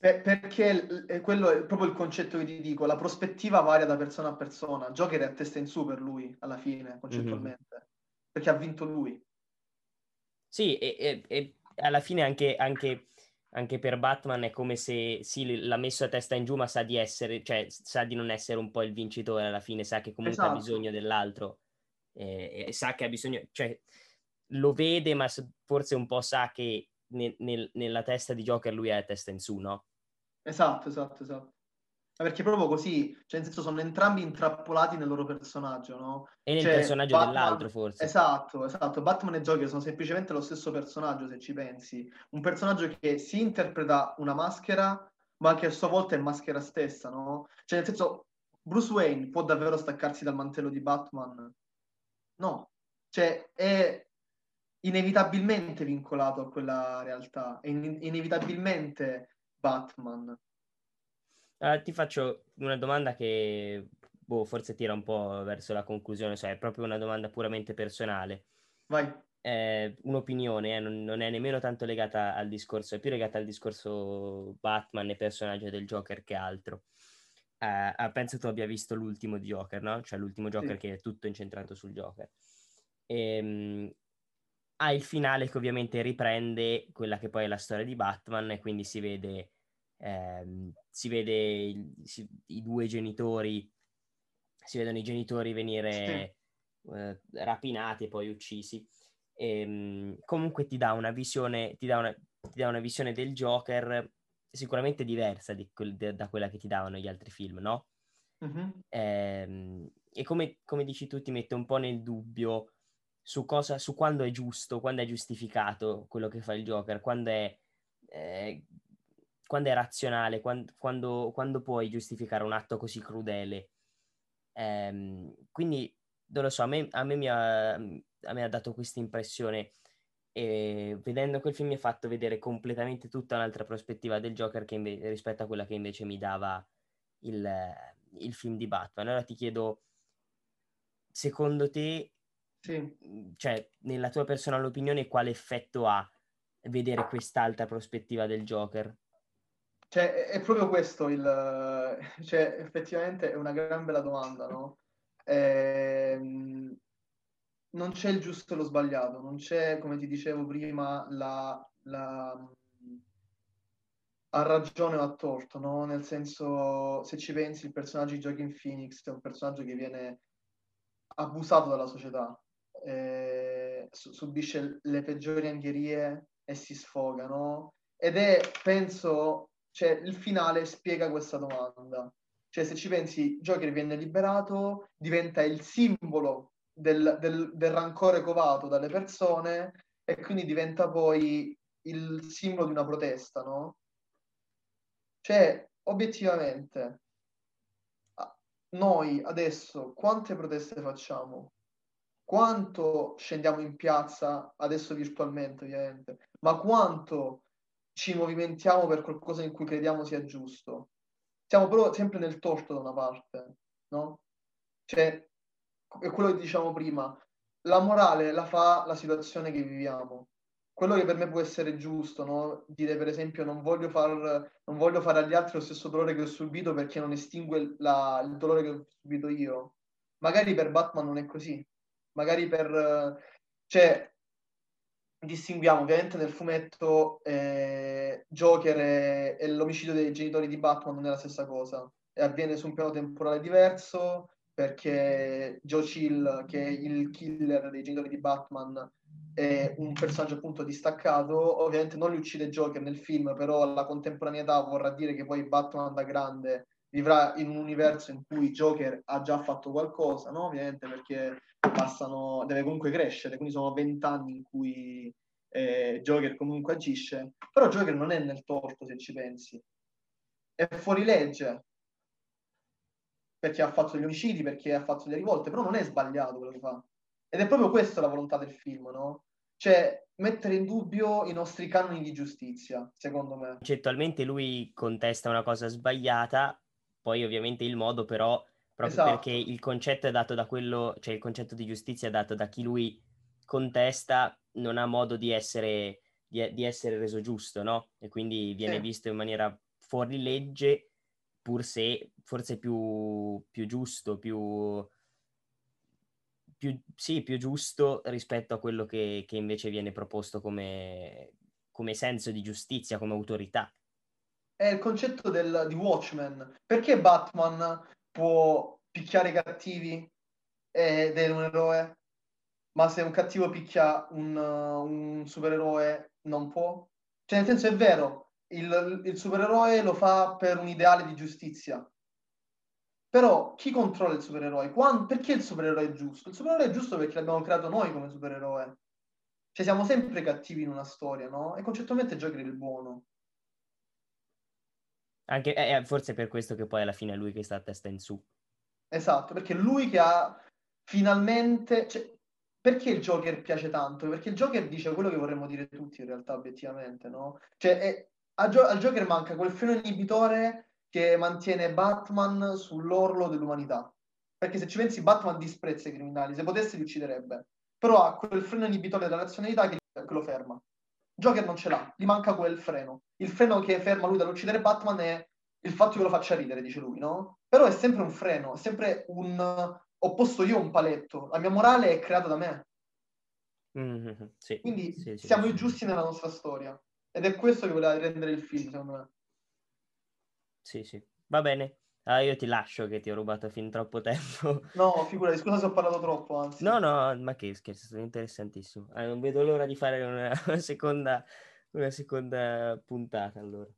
Per- perché è quello è proprio il concetto che ti dico, la prospettiva varia da persona a persona. Joker è a testa in su per lui, alla fine, concettualmente, mm-hmm. perché ha vinto lui. Sì, e, e, e alla fine anche, anche, anche, per Batman è come se sì, l'ha messo a testa in giù, ma sa di essere, cioè sa di non essere un po' il vincitore alla fine, sa che comunque esatto. ha bisogno dell'altro, e, e sa che ha bisogno, cioè lo vede, ma forse un po' sa che nel, nel, nella testa di Joker lui è a testa in su, no? Esatto, esatto, esatto. Perché proprio così, cioè nel senso sono entrambi intrappolati nel loro personaggio, no? E nel cioè, personaggio Batman... dell'altro, forse. Esatto, esatto. Batman e Joker sono semplicemente lo stesso personaggio, se ci pensi. Un personaggio che si interpreta una maschera, ma che a sua volta è maschera stessa, no? Cioè nel senso, Bruce Wayne può davvero staccarsi dal mantello di Batman? No. Cioè, è inevitabilmente vincolato a quella realtà, è in- inevitabilmente Batman. Uh, ti faccio una domanda che boh, forse tira un po' verso la conclusione, cioè è proprio una domanda puramente personale. Vai. Eh, un'opinione, eh, non, non, è nemmeno tanto legata al discorso, è più legata al discorso Batman e personaggio del Joker che altro. Uh, penso tu abbia visto l'ultimo Joker, no? Cioè l'ultimo Joker sì. che è tutto incentrato sul Joker. E, um, ha il finale che ovviamente riprende quella che poi è la storia di Batman e quindi si vede, ehm, si vede il, si, i due genitori, si vedono i genitori venire eh, rapinati e poi uccisi. E, ehm, comunque ti dà una visione, ti dà una, ti dà una visione del Joker sicuramente diversa quel, de, da quella che ti davano gli altri film, no? Mm-hmm. E, e come, come dici tu, ti mette un po' nel dubbio su, cosa, su quando è giusto, quando è giustificato quello che fa il Joker, quando è, eh, quando è razionale, quando, quando, quando, puoi giustificare un atto così crudele. Eh, quindi, non lo so, a me, a me, mi, ha, a me ha dato questa impressione e vedendo quel film mi ha fatto vedere completamente tutta un'altra prospettiva del Joker inve- rispetto a quella che invece mi dava il, il film di Batman. Allora ti chiedo, secondo te sì. Mhmm, cioè, nella tua personale opinione, quale effetto ha vedere quest'altra prospettiva del Joker? Cioè, è proprio questo il... Cioè, effettivamente è una gran bella domanda, no? Ehm, non c'è il giusto e lo sbagliato, non c'è, come ti dicevo prima, la... la... ha ragione o ha torto, no? Nel senso, se ci pensi, il personaggio di Joaquin Phoenix è un personaggio che viene abusato dalla società, eh, subisce le peggiori angherie e si sfoga, no? Ed è, penso, cioè, il finale spiega questa domanda. Cioè, se ci pensi, Joker viene liberato, diventa il simbolo del, del, del rancore covato dalle persone e quindi diventa poi il simbolo di una protesta, no? Cioè, obiettivamente, noi adesso quante proteste facciamo? Quanto scendiamo in piazza, adesso virtualmente ovviamente, ma quanto ci movimentiamo per qualcosa in cui crediamo sia giusto. Siamo però sempre nel torto da una parte, no? Cioè, è quello che diciamo prima, la morale la fa la situazione che viviamo. Quello che per me può essere giusto, no? Dire per esempio non voglio, far, non voglio fare agli altri lo stesso dolore che ho subito perché non estingue la, il dolore che ho subito io. Magari per Batman non è così, magari per... Cioè, distinguiamo ovviamente nel fumetto eh, Joker e, e, l'omicidio dei genitori di Batman non è la stessa cosa. E avviene su un piano temporale diverso perché Joe Chill, che è il killer dei genitori di Batman, è un personaggio appunto distaccato. Ovviamente non li uccide Joker nel film, però alla contemporaneità vorrà dire che poi Batman da grande vivrà in un universo in cui Joker ha già fatto qualcosa, no? Ovviamente perché passano, deve comunque crescere, quindi sono vent'anni in cui eh, Joker comunque agisce, però Joker non è nel torto se ci pensi, è fuori legge perché ha fatto gli omicidi, perché ha fatto le rivolte, però non è sbagliato quello che fa. Ed è proprio questa la volontà del film, no? Cioè, mettere in dubbio i nostri canoni di giustizia, secondo me. Concettualmente lui contesta una cosa sbagliata, poi ovviamente il modo però proprio esatto. perché il concetto è dato da quello, cioè il concetto di giustizia è dato da chi lui contesta, non ha modo di essere, di, di essere reso giusto, no? E quindi viene sì. visto in maniera fuori legge, pur se forse più, più giusto, più, più, sì, più giusto rispetto a quello che, che invece viene proposto come, come senso di giustizia, come autorità. È il concetto del, di Watchmen. Perché Batman può picchiare i cattivi ed è un eroe? Ma se un cattivo picchia un, un supereroe non può? Cioè, nel senso è vero, il, il supereroe lo fa per un ideale di giustizia. Però chi controlla il supereroe? Quando, perché il supereroe è giusto? Il supereroe è giusto perché l'abbiamo creato noi come supereroe. Cioè siamo sempre cattivi in una storia, no? E concettualmente Joker è il buono. Anche, eh, eh, forse è per questo che poi alla fine è lui che sta a testa in su. Esatto, perché lui che ha finalmente... Cioè, perché il Joker piace tanto? Perché il Joker dice quello che vorremmo dire tutti in realtà, obiettivamente, no? Cioè, è, al, Gio- al Joker manca quel freno inibitore che mantiene Batman sull'orlo dell'umanità. Perché se ci pensi, Batman disprezza i criminali, se potesse li ucciderebbe. Però ha quel freno inibitore della razionalità che, che lo ferma. Joker non ce l'ha, gli manca quel freno. Il freno che ferma lui dall'uccidere Batman è il fatto che lo faccia ridere, dice lui, no? Però è sempre un freno, è sempre un... Ho posto io un paletto, la mia morale è creata da me. Mm-hmm, sì, Quindi sì, sì, siamo i giusti nella nostra storia. Ed è questo che voleva rendere il film, secondo me. Sì, sì. Va bene. Ah, io ti lascio che ti ho rubato fin troppo tempo. No, figurati, scusa se ho parlato troppo, anzi. No, no, ma che scherzo, è stato interessantissimo. Ah, non vedo l'ora di fare una, una seconda, una seconda puntata allora.